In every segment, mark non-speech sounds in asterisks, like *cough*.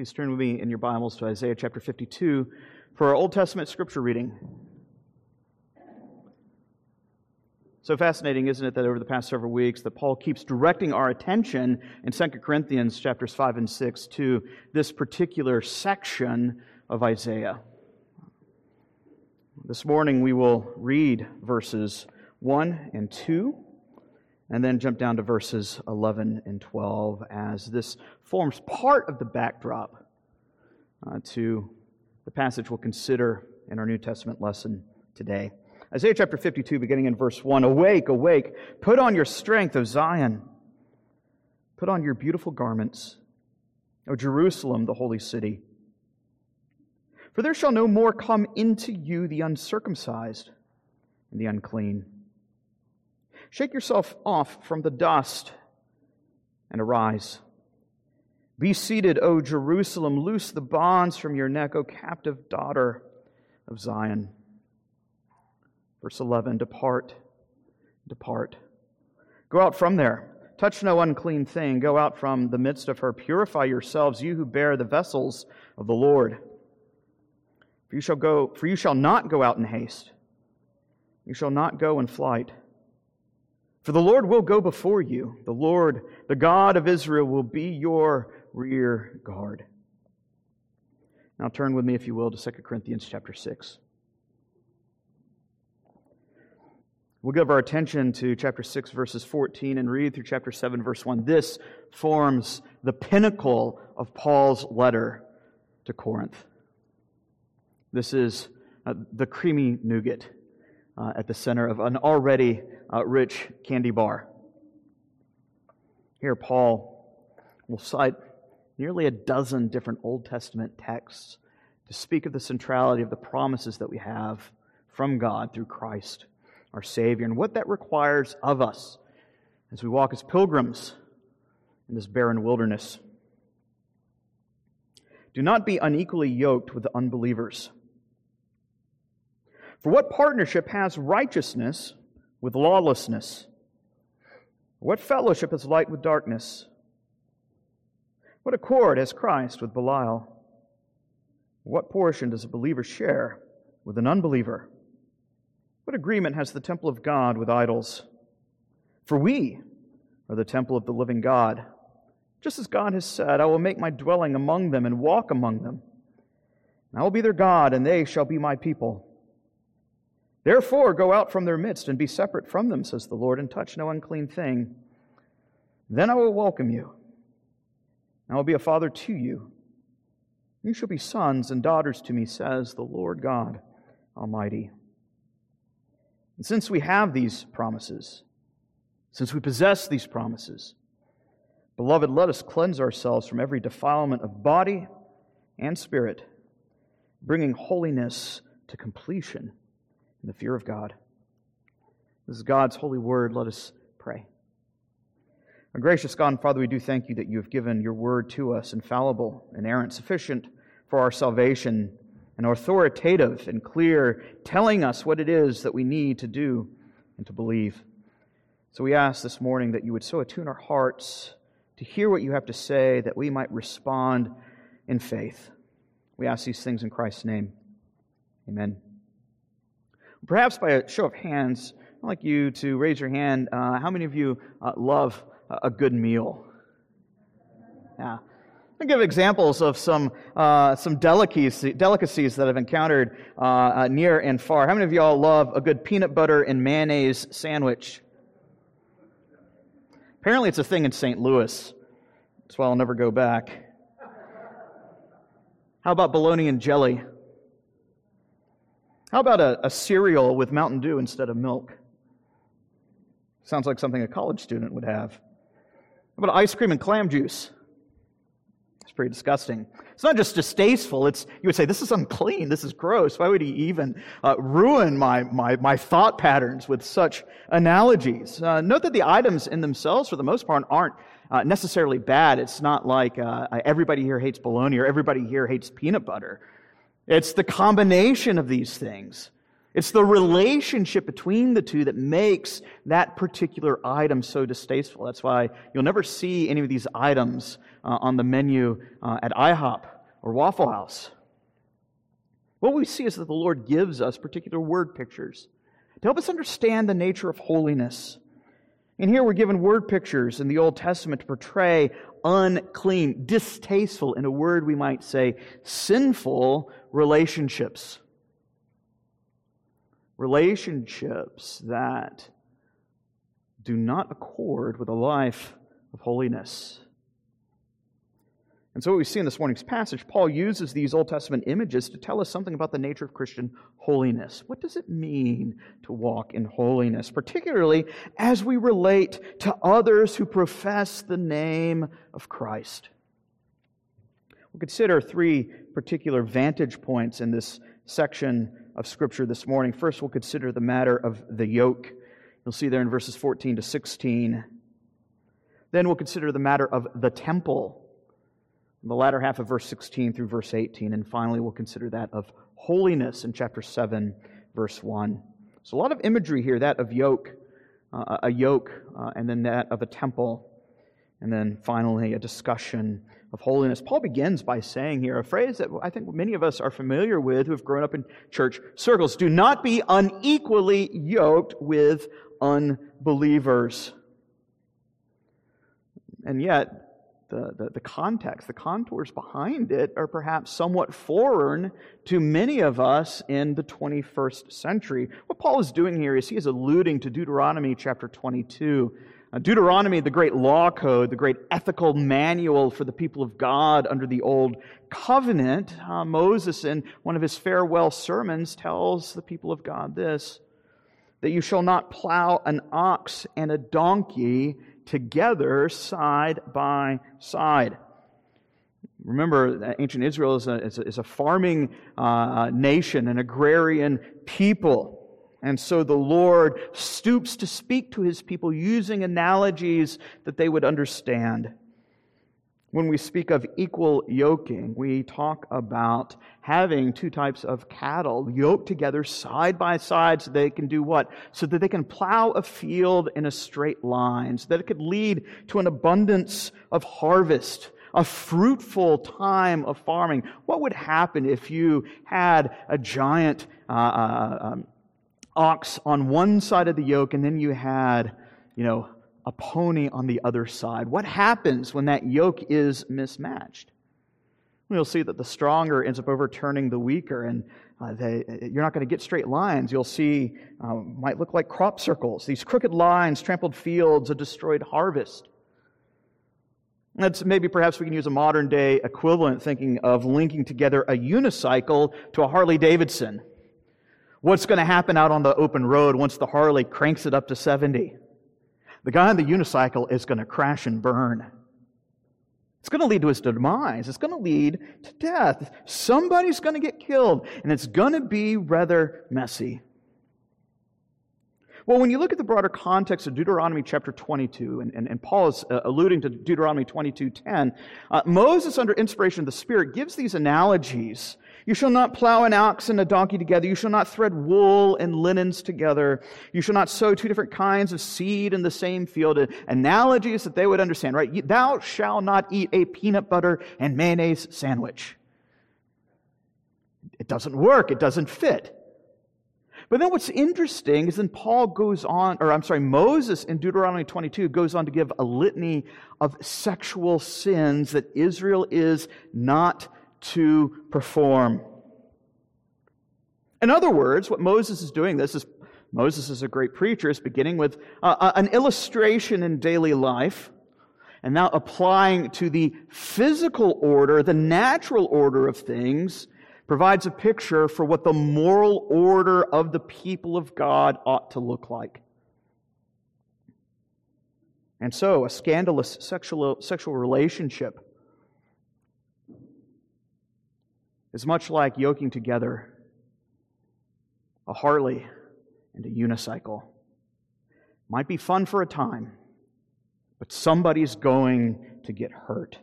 Please turn with me in your Bibles to Isaiah chapter 52 for our Old Testament scripture reading. So fascinating, isn't it, that over the past several weeks that Paul keeps directing our attention in 2 Corinthians chapters 5 and 6 to this particular section of Isaiah. This morning we will read verses 1 and 2 and then jump down to verses 11 and 12 as this forms part of the backdrop uh, to the passage we'll consider in our New Testament lesson today. Isaiah chapter 52, beginning in verse 1 Awake, awake, put on your strength, O Zion. Put on your beautiful garments, O Jerusalem, the holy city. For there shall no more come into you the uncircumcised and the unclean. Shake yourself off from the dust and arise. Be seated, O Jerusalem. Loose the bonds from your neck, O captive daughter of Zion. Verse 11 Depart, depart. Go out from there. Touch no unclean thing. Go out from the midst of her. Purify yourselves, you who bear the vessels of the Lord. For you shall go, for you shall not go out in haste. You shall not go in flight. For the Lord will go before you. The Lord, the God of Israel, will be your rear guard. Now turn with me, if you will, to 2 Corinthians chapter 6. We'll give our attention to chapter 6, verses 14, and read through chapter 7, verse 1. This forms the pinnacle of Paul's letter to Corinth. This is uh, the creamy nougat uh, at the center of an already uh, rich candy bar. Here, Paul will cite nearly a dozen different Old Testament texts to speak of the centrality of the promises that we have from God through Christ our Savior, and what that requires of us as we walk as pilgrims in this barren wilderness. Do not be unequally yoked with the unbelievers. For what partnership has righteousness with lawlessness? What fellowship has light with darkness? What accord has Christ with Belial? What portion does a believer share with an unbeliever? What agreement has the temple of God with idols? For we are the temple of the living God. Just as God has said, I will make my dwelling among them and walk among them. And I will be their God, and they shall be my people. Therefore, go out from their midst and be separate from them, says the Lord, and touch no unclean thing. Then I will welcome you. I will be a father to you. You shall be sons and daughters to me, says the Lord God Almighty. And since we have these promises, since we possess these promises, beloved, let us cleanse ourselves from every defilement of body and spirit, bringing holiness to completion in the fear of God. This is God's holy word. Let us pray. Our gracious God and Father, we do thank you that you have given your word to us, infallible, inerrant, sufficient for our salvation and authoritative and clear, telling us what it is that we need to do and to believe. So we ask this morning that you would so attune our hearts to hear what you have to say, that we might respond in faith. We ask these things in Christ's name. Amen. Perhaps by a show of hands, I'd like you to raise your hand. Uh, how many of you uh, love a good meal? Yeah. I give examples of some, uh, some delicacies, delicacies that I've encountered uh, uh, near and far. How many of y'all love a good peanut butter and mayonnaise sandwich? Apparently, it's a thing in St. Louis. That's why I'll never go back. How about bologna and jelly? How about a, a cereal with Mountain Dew instead of milk? Sounds like something a college student would have. How about ice cream and clam juice? It's pretty disgusting. It's not just distasteful. It's, you would say, this is unclean. This is gross. Why would he even uh, ruin my, my, my thought patterns with such analogies? Uh, note that the items in themselves, for the most part, aren't uh, necessarily bad. It's not like uh, everybody here hates bologna or everybody here hates peanut butter. It's the combination of these things. It's the relationship between the two that makes that particular item so distasteful. That's why you'll never see any of these items uh, on the menu uh, at IHOP or Waffle House. What we see is that the Lord gives us particular word pictures to help us understand the nature of holiness. And here we're given word pictures in the Old Testament to portray unclean, distasteful, in a word we might say, sinful relationships. Relationships that do not accord with a life of holiness. And so, what we see in this morning's passage, Paul uses these Old Testament images to tell us something about the nature of Christian holiness. What does it mean to walk in holiness, particularly as we relate to others who profess the name of Christ? We'll consider three particular vantage points in this section of Scripture this morning. First, we'll consider the matter of the yoke. You'll see there in verses 14 to 16. Then we'll consider the matter of the temple the latter half of verse 16 through verse 18. And finally, we'll consider that of holiness in chapter 7, verse 1. So, a lot of imagery here that of yoke, uh, a yoke, uh, and then that of a temple. And then finally, a discussion of holiness. Paul begins by saying here a phrase that I think many of us are familiar with who have grown up in church circles do not be unequally yoked with unbelievers. And yet, the, the, the, context, the contours behind it are perhaps somewhat foreign to many of us in the 21st century. What Paul is doing here is he is alluding to Deuteronomy chapter 22. Uh, Deuteronomy, the great law code, the great ethical manual for the people of God under the old covenant. Uh, Moses, in one of his farewell sermons, tells the people of God this that you shall not plow an ox and a donkey together side by side. Remember, ancient Israel is a, is a, is a farming uh, nation, an agrarian people. And so the Lord stoops to speak to his people using analogies that they would understand. When we speak of equal yoking, we talk about having two types of cattle yoked together side by side so they can do what? So that they can plow a field in a straight line, so that it could lead to an abundance of harvest, a fruitful time of farming. What would happen if you had a giant uh, uh, um, ox on one side of the yoke and then you had, you know, a pony on the other side. What happens when that yoke is mismatched? We'll see that the stronger ends up overturning the weaker, and uh, they, you're not going to get straight lines. You'll see, uh, might look like crop circles, these crooked lines, trampled fields, a destroyed harvest. That's maybe perhaps we can use a modern day equivalent thinking of linking together a unicycle to a Harley Davidson. What's going to happen out on the open road once the Harley cranks it up to 70? The guy on the unicycle is going to crash and burn. It's going to lead to his demise. It's going to lead to death. Somebody's going to get killed, and it's going to be rather messy. Well, when you look at the broader context of Deuteronomy chapter 22, and, and, and Paul is uh, alluding to Deuteronomy 22.10, uh, Moses, under inspiration of the Spirit, gives these analogies you shall not plow an ox and a donkey together. You shall not thread wool and linens together. You shall not sow two different kinds of seed in the same field. Analogies that they would understand, right? Thou shalt not eat a peanut butter and mayonnaise sandwich. It doesn't work. It doesn't fit. But then what's interesting is then Paul goes on, or I'm sorry, Moses in Deuteronomy 22 goes on to give a litany of sexual sins that Israel is not to perform. In other words, what Moses is doing, this is Moses is a great preacher, is beginning with uh, uh, an illustration in daily life and now applying to the physical order, the natural order of things, provides a picture for what the moral order of the people of God ought to look like. And so, a scandalous sexual, sexual relationship is much like yoking together a Harley and a unicycle. Might be fun for a time, but somebody's going to get hurt.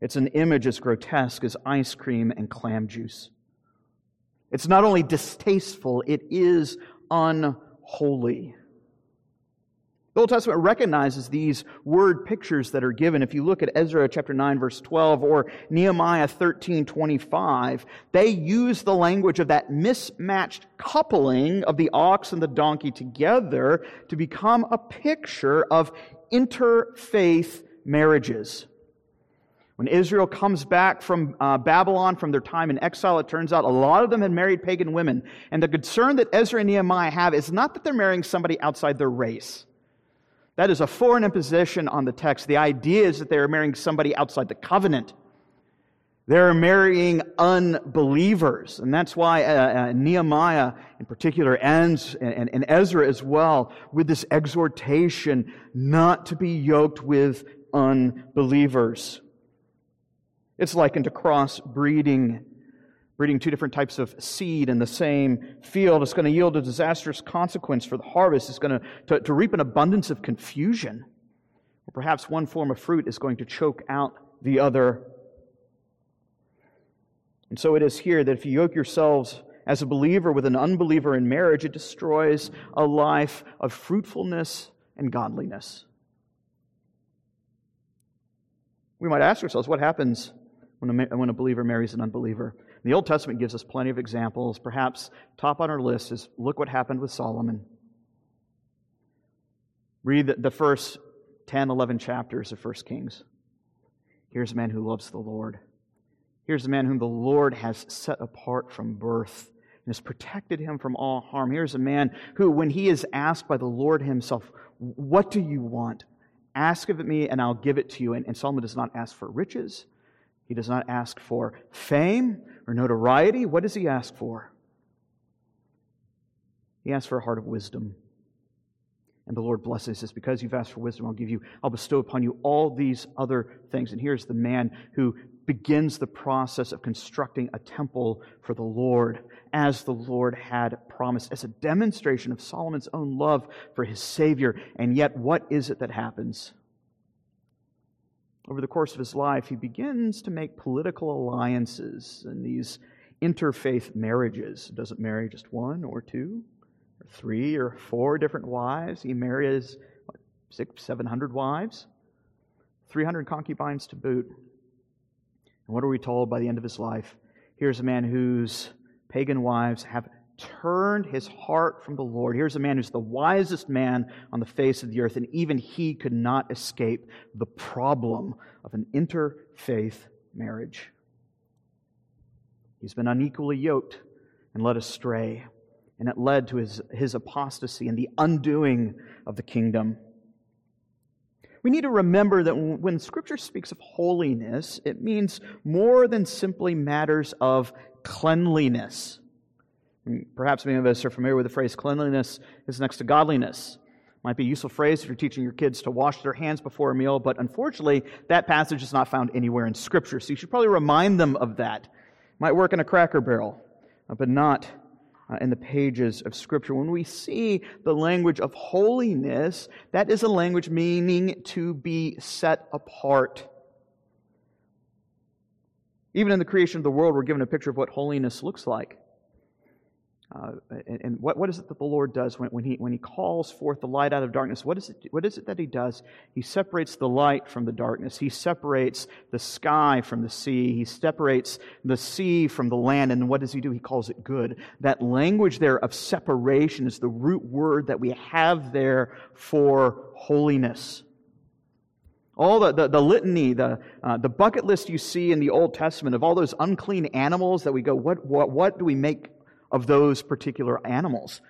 It's an image as grotesque as ice cream and clam juice. It's not only distasteful, it is unholy. The Old Testament recognizes these word pictures that are given. If you look at Ezra chapter 9 verse 12 or Nehemiah 13 25, they use the language of that mismatched coupling of the ox and the donkey together to become a picture of interfaith marriages. When Israel comes back from uh, Babylon from their time in exile, it turns out a lot of them had married pagan women. And the concern that Ezra and Nehemiah have is not that they're marrying somebody outside their race. That is a foreign imposition on the text. The idea is that they are marrying somebody outside the covenant. They're marrying unbelievers. And that's why uh, uh, Nehemiah in particular ends, and, and Ezra as well, with this exhortation not to be yoked with unbelievers. It's likened to cross breeding, breeding two different types of seed in the same field. is going to yield a disastrous consequence for the harvest. It's going to, to, to reap an abundance of confusion. Or perhaps one form of fruit is going to choke out the other. And so it is here that if you yoke yourselves as a believer with an unbeliever in marriage, it destroys a life of fruitfulness and godliness. We might ask ourselves what happens when a, when a believer marries an unbeliever. The Old Testament gives us plenty of examples. Perhaps top on our list is look what happened with Solomon. Read the, first 10, 11 chapters of 1 Kings. Here's a man who loves the Lord. Here's a man whom the Lord has set apart from birth and has protected him from all harm. Here's a man who, when he is asked by the Lord himself, What do you want? Ask of me, and I'll give it to you. And, and Solomon does not ask for riches. He does not ask for fame or notoriety. What does he ask for? He asks for a heart of wisdom. And the Lord blesses this because you've asked for wisdom, I'll give you, I'll bestow upon you all these other things. And here's the man who begins the process of constructing a temple for the Lord as the Lord had promised, as a demonstration of Solomon's own love for his Savior. And yet, what is it that happens? Over the course of his life, he begins to make political alliances and these interfaith marriages. He doesn't marry just one or two or three or four different wives. He marries what, six, seven hundred wives, 300 concubines to boot. And what are we told by the end of his life? Here's a man whose pagan wives have turned his heart from the Lord. Here's a man who's the wisest man on the face of the earth, and even he could not escape the problem of an interfaith marriage. He's been unequally yoked and led astray, and it led to his, his apostasy and the undoing of the kingdom. We need to remember that when Scripture speaks of holiness, it means more than simply matters of cleanliness. Perhaps many of us are familiar with the phrase cleanliness is next to godliness. Might be a useful phrase if you're teaching your kids to wash their hands before a meal, but unfortunately, that passage is not found anywhere in Scripture. So you should probably remind them of that. Might work in a cracker barrel, uh, but not uh, in the pages of Scripture. When we see the language of holiness, that is a language meaning to be set apart. Even in the creation of the world, we're given a picture of what holiness looks like. Uh, and, and what, what is it that the Lord does when, when, he, when He calls forth the light out of darkness? What is, it, what is it that He does? He separates the light from the darkness. He separates the sky from the sea. He separates the sea from the land. And what does He do? He calls it good. That language there of separation is the root word that we have there for holiness. All the, the, the litany, the, uh, the bucket list you see in the Old Testament of all those unclean animals that we go, what, what, what do we make of those particular animals.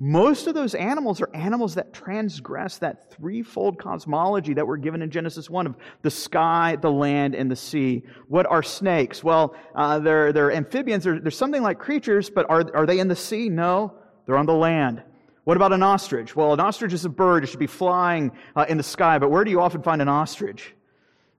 Most of those animals are animals that transgress that threefold cosmology that we're given in Genesis 1 of the sky, the land, and the sea. What are snakes? Well, uh, they're, they're amphibians. They're, they're something like creatures, but are, are they in the sea? No, they're on the land. What about an ostrich? Well, an ostrich is a bird. It should be flying uh, in the sky, but where do you often find an ostrich?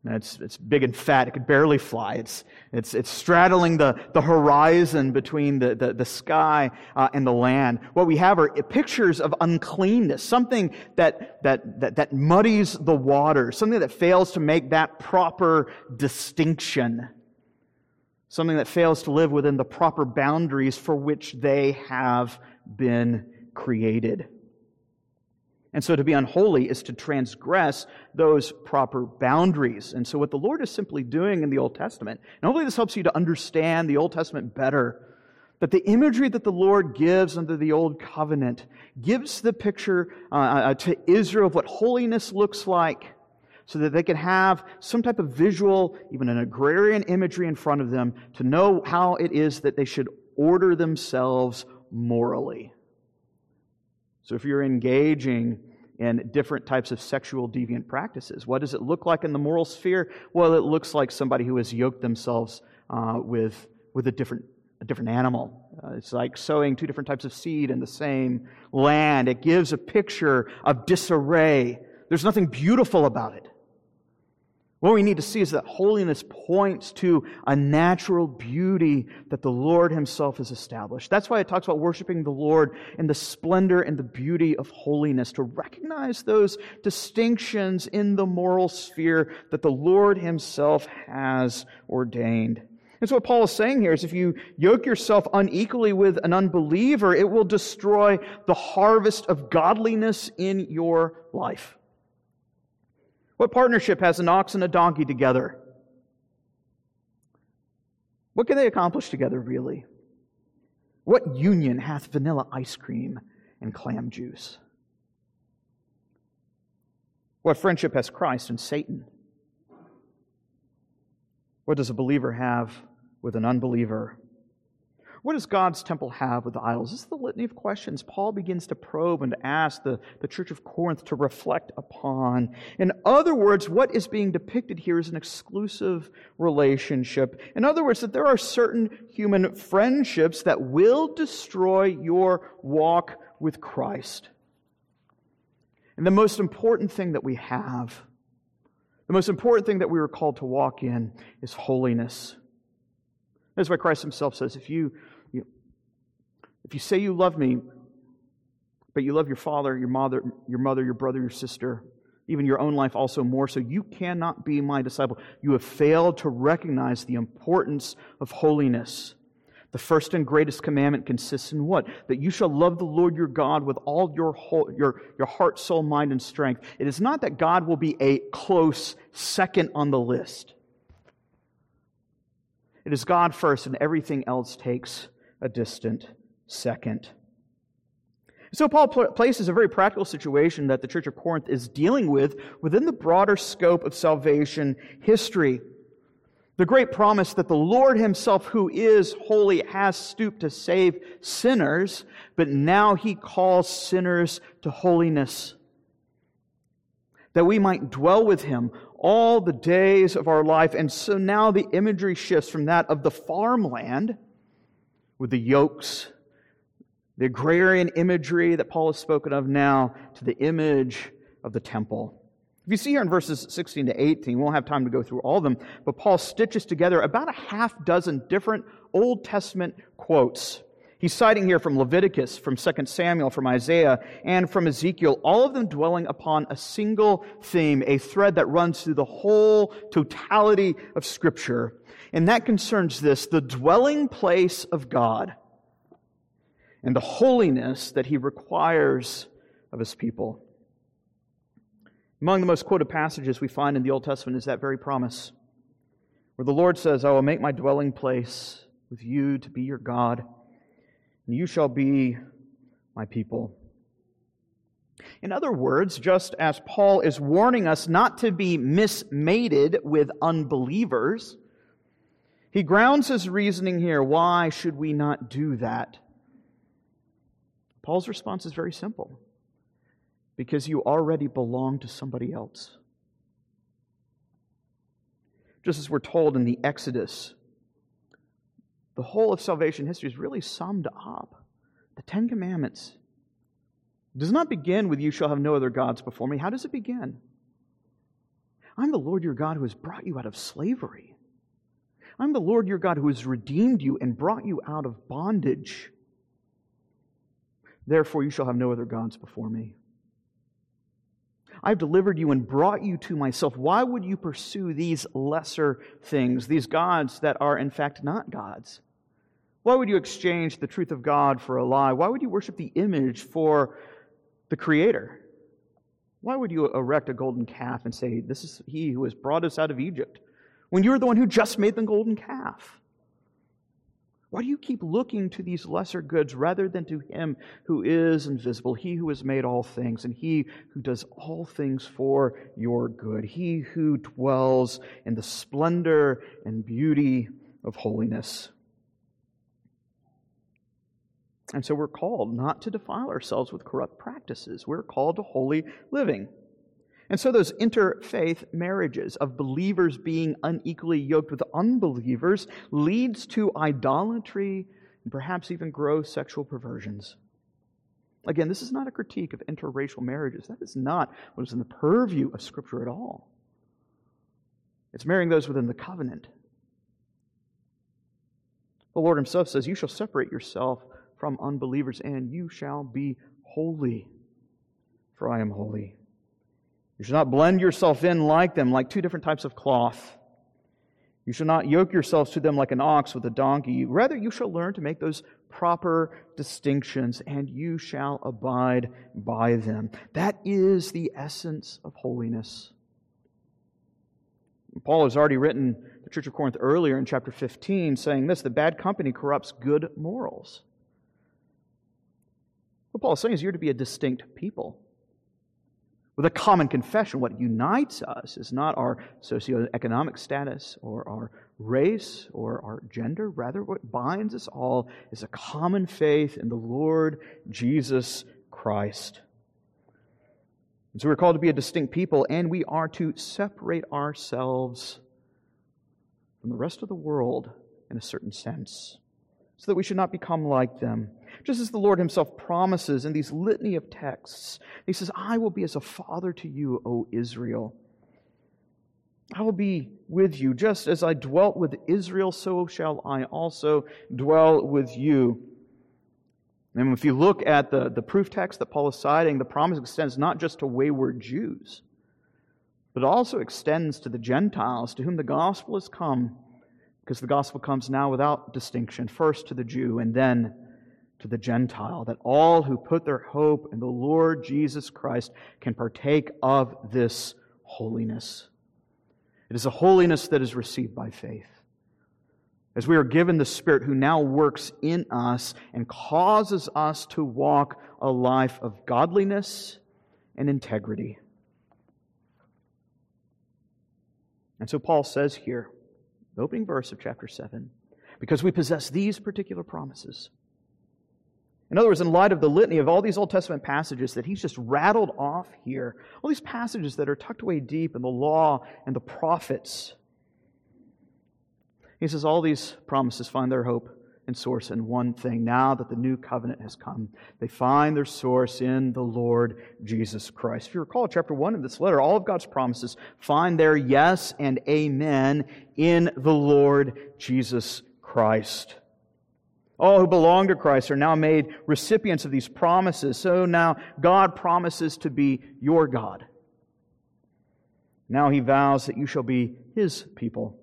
It's, it's big and fat. It could barely fly. It's, it's, it's straddling the, the horizon between the, the, the sky uh, and the land. What we have are pictures of uncleanness, something that, that, that, that muddies the water, something that fails to make that proper distinction, something that fails to live within the proper boundaries for which they have been created. And so to be unholy is to transgress those proper boundaries. And so what the Lord is simply doing in the Old Testament, and hopefully this helps you to understand the Old Testament better, that the imagery that the Lord gives under the Old Covenant gives the picture uh, uh, to Israel of what holiness looks like so that they can have some type of visual, even an agrarian imagery in front of them to know how it is that they should order themselves morally. So if you're engaging in different types of sexual deviant practices, what does it look like in the moral sphere? Well, it looks like somebody who has yoked themselves uh, with, with a different a different animal. Uh, it's like sowing two different types of seed in the same land. It gives a picture of disarray. There's nothing beautiful about it. What we need to see is that holiness points to a natural beauty that the Lord Himself has established. That's why it talks about worshiping the Lord in the splendor and the beauty of holiness, to recognize those distinctions in the moral sphere that the Lord Himself has ordained. And so what Paul is saying here is if you yoke yourself unequally with an unbeliever, it will destroy the harvest of godliness in your life. What partnership has an ox and a donkey together? What can they accomplish together, really? What union hath vanilla ice cream and clam juice? What friendship has Christ and Satan? What does a believer have with an unbeliever? What does God's temple have with the idols? This is the litany of questions Paul begins to probe and to ask the, the church of Corinth to reflect upon. In other words, what is being depicted here is an exclusive relationship. In other words, that there are certain human friendships that will destroy your walk with Christ. And the most important thing that we have, the most important thing that we are called to walk in is holiness. That's why Christ himself says, if you, if you say you love me, but you love your father, your mother, your mother, your brother, your sister, even your own life also more so, you cannot be my disciple. You have failed to recognize the importance of holiness. The first and greatest commandment consists in what? That you shall love the Lord your God with all your, whole, your, your heart, soul, mind, and strength. It is not that God will be a close second on the list. It is God first, and everything else takes a distant second. So, Paul places a very practical situation that the Church of Corinth is dealing with within the broader scope of salvation history. The great promise that the Lord Himself, who is holy, has stooped to save sinners, but now He calls sinners to holiness. That we might dwell with Him all the days of our life. And so now the imagery shifts from that of the farmland with the yokes, the agrarian imagery that Paul has spoken of now, to the image of the temple. If you see here in verses 16 to 18, we won't have time to go through all of them, but Paul stitches together about a half dozen different Old Testament quotes He's citing here from Leviticus, from 2 Samuel, from Isaiah, and from Ezekiel, all of them dwelling upon a single theme, a thread that runs through the whole totality of Scripture. And that concerns this the dwelling place of God and the holiness that He requires of His people. Among the most quoted passages we find in the Old Testament is that very promise, where the Lord says, I will make my dwelling place with you to be your God and you shall be my people. In other words, just as Paul is warning us not to be mismated with unbelievers, he grounds his reasoning here. Why should we not do that? Paul's response is very simple because you already belong to somebody else. Just as we're told in the Exodus the whole of salvation history is really summed up. The Ten Commandments. It does not begin with, You shall have no other gods before me. How does it begin? I'm the Lord your God who has brought you out of slavery. I'm the Lord your God who has redeemed you and brought you out of bondage. Therefore, you shall have no other gods before me. I've delivered you and brought you to myself. Why would you pursue these lesser things, these gods that are in fact not gods? Why would you exchange the truth of God for a lie? Why would you worship the image for the Creator? Why would you erect a golden calf and say, This is he who has brought us out of Egypt, when you're the one who just made the golden calf? Why do you keep looking to these lesser goods rather than to Him who is invisible, He who has made all things, and He who does all things for your good, He who dwells in the splendor and beauty of holiness? And so we're called not to defile ourselves with corrupt practices. We're called to holy living. And so those interfaith marriages of believers being unequally yoked with unbelievers leads to idolatry and perhaps even gross sexual perversions. Again, this is not a critique of interracial marriages. That is not what is in the purview of Scripture at all. It's marrying those within the covenant. The Lord Himself says, You shall separate yourself from unbelievers, and you shall be holy, for I am holy. You shall not blend yourself in like them, like two different types of cloth. You shall not yoke yourselves to them like an ox with a donkey. Rather, you shall learn to make those proper distinctions, and you shall abide by them. That is the essence of holiness. Paul has already written the Church of Corinth earlier in chapter 15, saying this the bad company corrupts good morals. What Paul is saying is you're to be a distinct people with a common confession. What unites us is not our socioeconomic status or our race or our gender. Rather, what binds us all is a common faith in the Lord Jesus Christ. And so we're called to be a distinct people, and we are to separate ourselves from the rest of the world in a certain sense, so that we should not become like them. Just as the Lord Himself promises in these litany of texts, He says, I will be as a father to you, O Israel. I will be with you. Just as I dwelt with Israel, so shall I also dwell with you. And if you look at the, the proof text that Paul is citing, the promise extends not just to wayward Jews, but also extends to the Gentiles to whom the gospel has come, because the gospel comes now without distinction, first to the Jew and then to the Gentile, that all who put their hope in the Lord Jesus Christ can partake of this holiness. It is a holiness that is received by faith. As we are given the Spirit who now works in us and causes us to walk a life of godliness and integrity. And so Paul says here, the opening verse of chapter 7, because we possess these particular promises in other words, in light of the litany of all these Old Testament passages that he's just rattled off here, all these passages that are tucked away deep in the law and the prophets, he says all these promises find their hope and source in one thing. Now that the new covenant has come, they find their source in the Lord Jesus Christ. If you recall chapter 1 of this letter, all of God's promises find their yes and amen in the Lord Jesus Christ. All who belong to Christ are now made recipients of these promises. So now God promises to be your God. Now he vows that you shall be his people.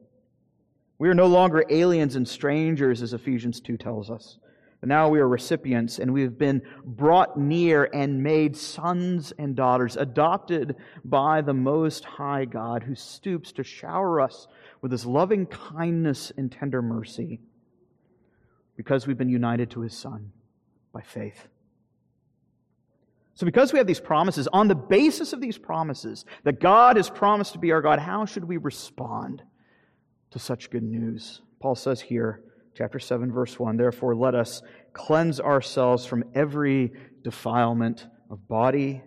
We are no longer aliens and strangers, as Ephesians 2 tells us. But now we are recipients, and we have been brought near and made sons and daughters, adopted by the Most High God, who stoops to shower us with his loving kindness and tender mercy because we've been united to his Son by faith. So, because we have these promises, on the basis of these promises, that God has promised to be our God, how should we respond to such good news? Paul says here, chapter 7, verse 1 Therefore, let us cleanse ourselves from every defilement of body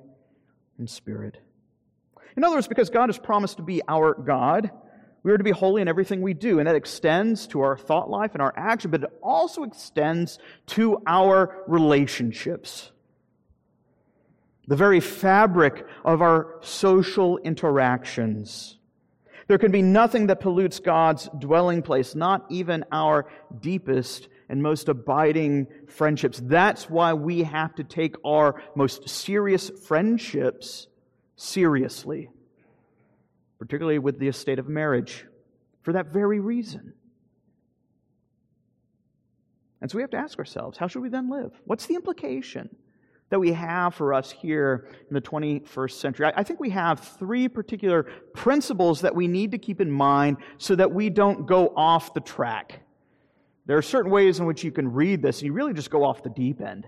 and spirit. In other words, because God has promised to be our God, we are to be holy in everything we do, and that extends to our thought life and our action, but it also extends to our relationships. The very fabric of our social interactions. There can be nothing that pollutes God's dwelling place, not even our deepest and most abiding friendships. That's why we have to take our most serious friendships seriously particularly with the estate of marriage, for that very reason. And so we have to ask ourselves how should we then live? What's the implication that we have for us here in the 21st century. I think we have three particular principles that we need to keep in mind so that we don't go off the track. There are certain ways in which you can read this and you really just go off the deep end.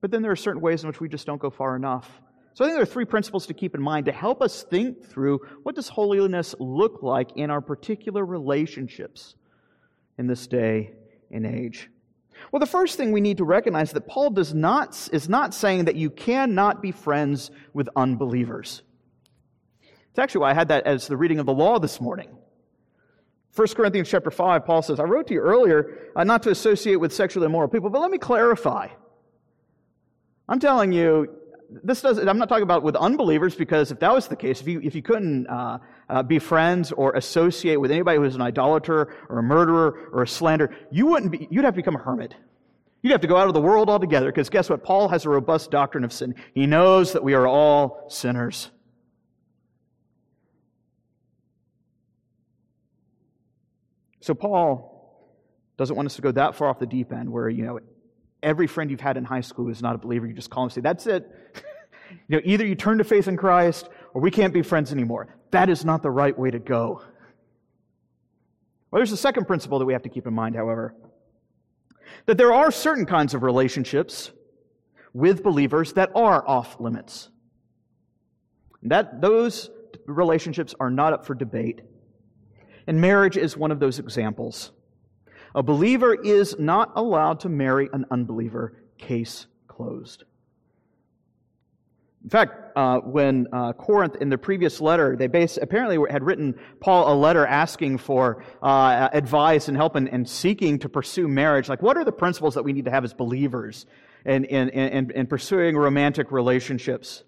But then there are certain ways in which we just don't go far enough. So I think there are three principles to keep in mind to help us think through what does holiness look like in our particular relationships in this day and age. Well, the first thing we need to recognize is that Paul does not, is not saying that you cannot be friends with unbelievers. It's actually why I had that as the reading of the law this morning. 1 Corinthians chapter 5, Paul says, I wrote to you earlier uh, not to associate with sexually immoral people, but let me clarify. I'm telling you, this does, I'm not talking about with unbelievers because if that was the case, if you, if you couldn't uh, uh, be friends or associate with anybody who is an idolater or a murderer or a slanderer, you wouldn't be, you'd have to become a hermit. You'd have to go out of the world altogether because guess what? Paul has a robust doctrine of sin. He knows that we are all sinners. So Paul doesn't want us to go that far off the deep end where, you know, every friend you've had in high school who's not a believer, you just call and say, that's it. *laughs* you know, either you turn to faith in Christ or we can't be friends anymore. That is not the right way to go. Well, there's a second principle that we have to keep in mind, however, that there are certain kinds of relationships with believers that are off limits. That those relationships are not up for debate. And marriage is one of those examples. A believer is not allowed to marry an unbeliever. Case closed. In fact, uh, when uh, Corinth, in the previous letter, they base, apparently had written Paul a letter asking for uh, advice and help and, and, seeking to pursue marriage. Like, what are the principles that we need to have as believers in, in, in, in pursuing romantic relationships?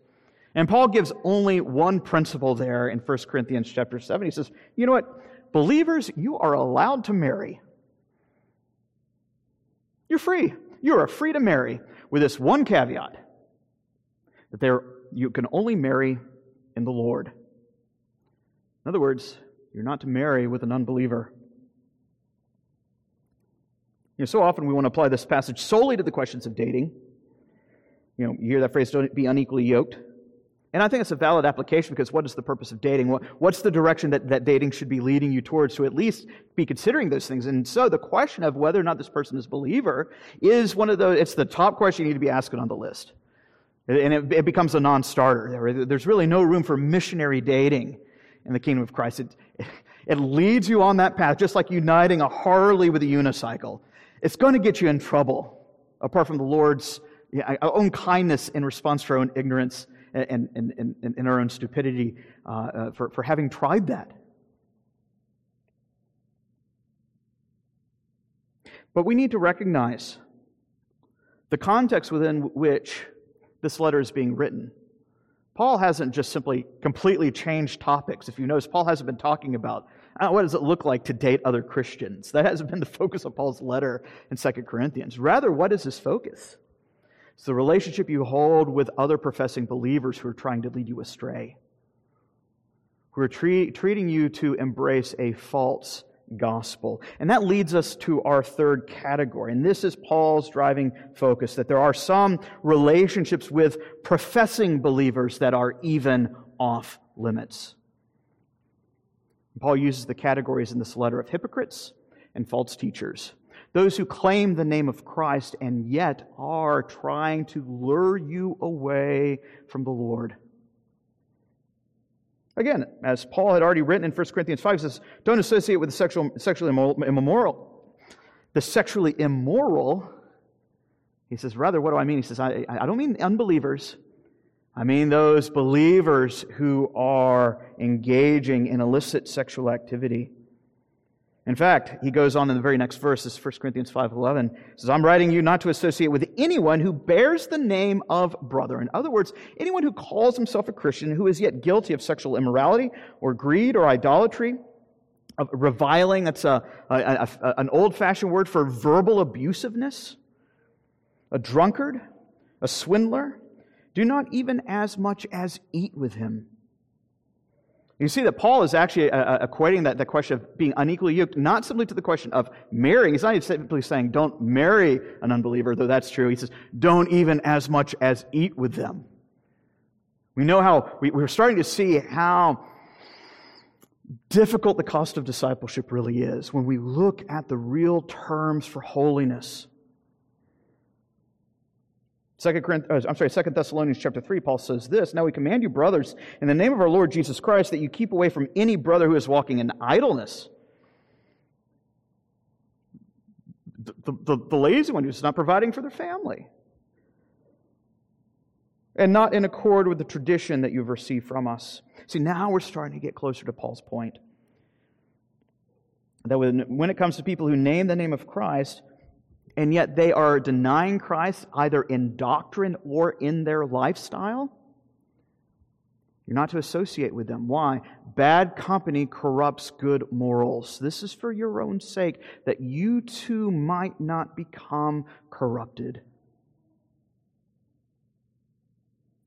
And Paul gives only one principle there in 1 Corinthians chapter 7. He says, you know what? Believers, you are allowed to marry you're free. You are free to marry with this one caveat that there, you can only marry in the Lord. In other words, you're not to marry with an unbeliever. You know, so often we want to apply this passage solely to the questions of dating. You know, you hear that phrase, don't be unequally yoked. And I think it's a valid application because what is the purpose of dating? what's the direction that, that dating should be leading you towards to at least be considering those things? And so the question of whether or not this person is a believer is one of the, it's the top question you need to be asking on the list. And it, it becomes a non-starter. There's really no room for missionary dating in the kingdom of Christ. It, it leads you on that path, just like uniting a Harley with a unicycle. It's going to get you in trouble, apart from the Lord's own kindness in response to our own ignorance and, and, and, and our own stupidity uh, uh, for, for having tried that. But we need to recognize the context within which this letter is being written. Paul hasn't just simply completely changed topics. If you notice, Paul hasn't been talking about uh, what does it look like to date other Christians. That hasn't been the *laughs* focus of Paul's letter in 2 Corinthians. Rather, what is his focus? It's the relationship you hold with other professing believers who are trying to lead you astray, who are tre- treating you to embrace a false gospel. And that leads us to our third category. And this is Paul's driving focus that there are some relationships with professing believers that are even off limits. Paul uses the categories in this letter of hypocrites and false teachers. Those who claim the name of Christ and yet are trying to lure you away from the Lord. Again, as Paul had already written in 1 Corinthians 5, says, don't associate with the sexual, sexually immoral. The sexually immoral, he says, rather, what do I mean? He says, I, I don't mean unbelievers. I mean those believers who are engaging in illicit sexual activity. In fact, he goes on in the very next verse, this 1 Corinthians 5.11, says, I'm writing you not to associate with anyone who bears the name of brother. In other words, anyone who calls himself a Christian who is yet guilty of sexual immorality or greed or idolatry, of reviling, that's a, a, a an old-fashioned word for verbal abusiveness, a drunkard, a swindler, do not even as much as eat with him. You see that Paul is actually uh, uh, equating that, that question of being unequally yoked not simply to the question of marrying. He's not simply saying don't marry an unbeliever, though that's true. He says don't even as much as eat with them. We know how, we, we're starting to see how difficult the cost of discipleship really is when we look at the real terms for holiness. Second uh, I'm sorry, Second Thessalonians chapter 3, Paul says this, Now we command you, brothers, in the name of our Lord Jesus Christ, that you keep away from any brother who is walking in idleness. The, the, the lazy one who's not providing for their family. And not in accord with the tradition that you've received from us. See, now we're starting to get closer to Paul's point. That when, when it comes to people who name the name of Christ, and yet they are denying Christ either in doctrine or in their lifestyle, you're not to associate with them. Why? Bad company corrupts good morals. This is for your own sake, that you too might not become corrupted.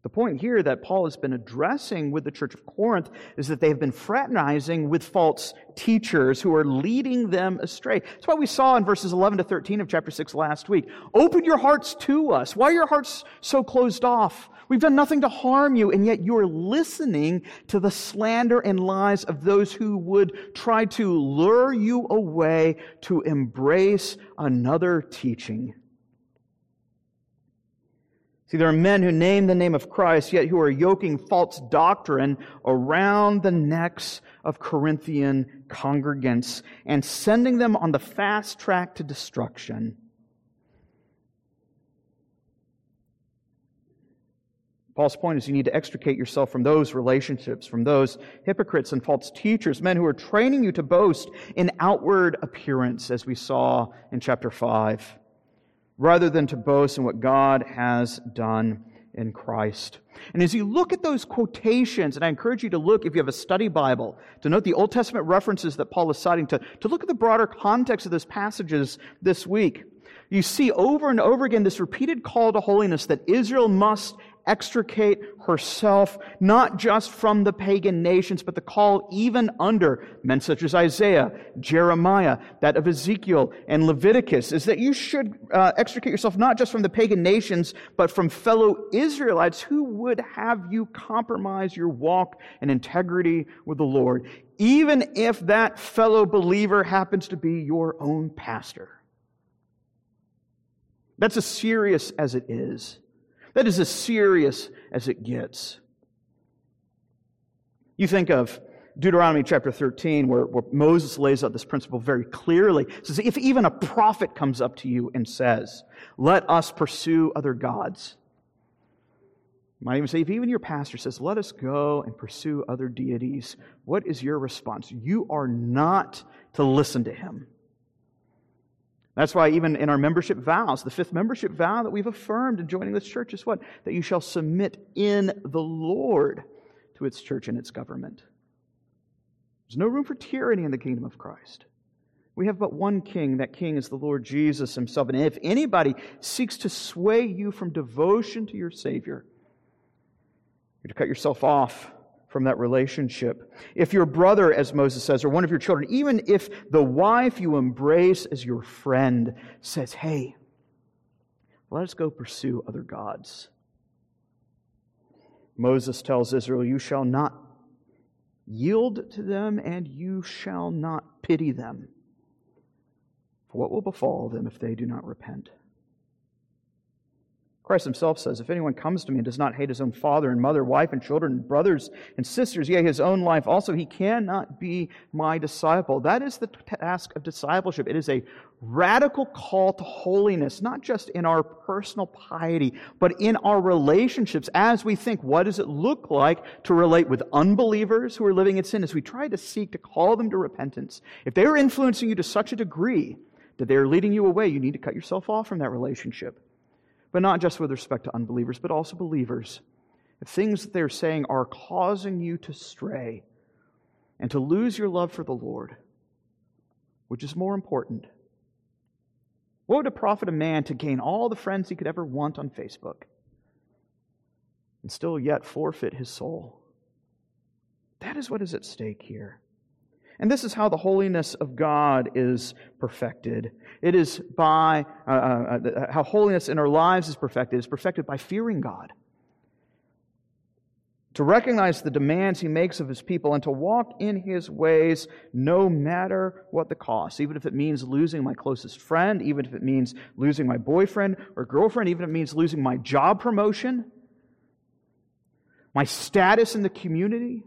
The point here that Paul has been addressing with the church of Corinth is that they have been fraternizing with false teachers who are leading them astray. That's what we saw in verses 11 to 13 of chapter 6 last week. Open your hearts to us. Why are your hearts so closed off? We've done nothing to harm you, and yet you are listening to the slander and lies of those who would try to lure you away to embrace another teaching. See, there are men who name the name of Christ, yet who are yoking false doctrine around the necks of Corinthian congregants and sending them on the fast track to destruction. Paul's point is you need to extricate yourself from those relationships, from those hypocrites and false teachers, men who are training you to boast in outward appearance, as we saw in chapter 5 rather than to boast in what God has done in Christ. And as you look at those quotations, and I encourage you to look, if you have a study Bible, to note the Old Testament references that Paul is citing, to, to look at the broader context of those passages this week. You see over and over again this repeated call to holiness that Israel must extricate herself not just from the pagan nations, but the call even under men such as Isaiah, Jeremiah, that of Ezekiel, and Leviticus is that you should uh, extricate yourself not just from the pagan nations, but from fellow Israelites who would have you compromise your walk and integrity with the Lord, even if that fellow believer happens to be your own pastor. That's as serious as it is. That is as serious as it gets. You think of Deuteronomy chapter 13, where, where Moses lays out this principle very clearly. Says, if even a prophet comes up to you and says, Let us pursue other gods. You might even say, if even your pastor says, Let us go and pursue other deities, what is your response? You are not to listen to him. That's why, even in our membership vows, the fifth membership vow that we've affirmed in joining this church is what? That you shall submit in the Lord to its church and its government. There's no room for tyranny in the kingdom of Christ. We have but one king. That king is the Lord Jesus himself. And if anybody seeks to sway you from devotion to your Savior, you're to cut yourself off from that relationship. If your brother, as Moses says, or one of your children, even if the wife you embrace as your friend says, hey, let us go pursue other gods. Moses tells Israel, You shall not yield to them, and you shall not pity them. For what will befall them if they do not repent? Christ himself says, If anyone comes to me and does not hate his own father and mother, wife and children, brothers and sisters, yea, his own life also, he cannot be my disciple. That is the task of discipleship. It is a radical call to holiness, not just in our personal piety, but in our relationships as we think, what does it look like to relate with unbelievers who are living in sin as we try to seek to call them to repentance? If they are influencing you to such a degree that they are leading you away, you need to cut yourself off from that relationship but not just with respect to unbelievers, but also believers. If things that they're saying are causing you to stray and to lose your love for the Lord, which is more important? What would it profit a man to gain all the friends he could ever want on Facebook and still yet forfeit his soul? That is what is at stake here. And this is how the holiness of God is perfected. It is by uh, uh, uh how holiness in our lives is perfected. It's perfected by fearing God. To recognize the demands he makes of his people and to walk in his ways no matter what the cost, even if it means losing my closest friend, even if it means losing my boyfriend or girlfriend, even if it means losing my job promotion, my status in the community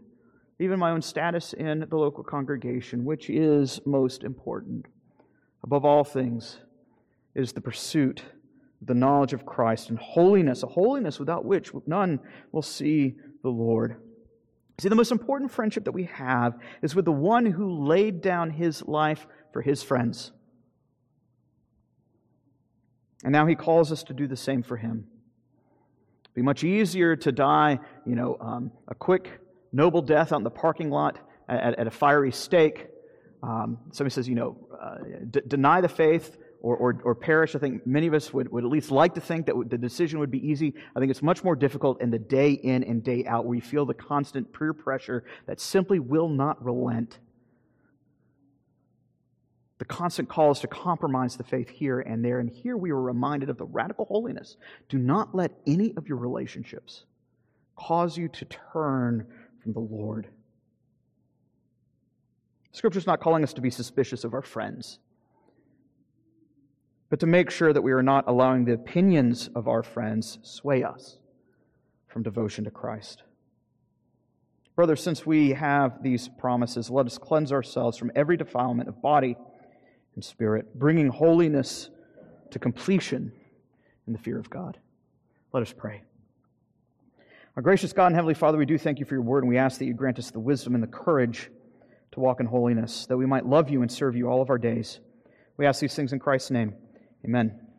even my own status in the local congregation, which is most important. Above all things is the pursuit the knowledge of Christ and holiness, a holiness without which none will see the Lord. See, the most important friendship that we have is with the one who laid down his life for his friends. And now he calls us to do the same for him. It'd be much easier to die, you know, um, a quick noble death out in the parking lot at, at a fiery stake. Um, somebody says, you know, uh, d- deny the faith or, or, or, perish. I think many of us would, would at least like to think that the decision would be easy. I think it's much more difficult in the day in and day out where you feel the constant peer pressure that simply will not relent. The constant calls to compromise the faith here and there. And here we are reminded of the radical holiness. Do not let any of your relationships cause you to turn from the Lord. Scripture's not calling us to be suspicious of our friends, but to make sure that we are not allowing the opinions of our friends sway us from devotion to Christ. Brothers, since we have these promises, let us cleanse ourselves from every defilement of body and spirit, bringing holiness to completion in the fear of God. Let us pray. Our gracious God and Heavenly Father, we do thank you for your word, and we ask that you grant us the wisdom and the courage to walk in holiness, that we might love you and serve you all of our days. We ask these things in Christ's name. Amen.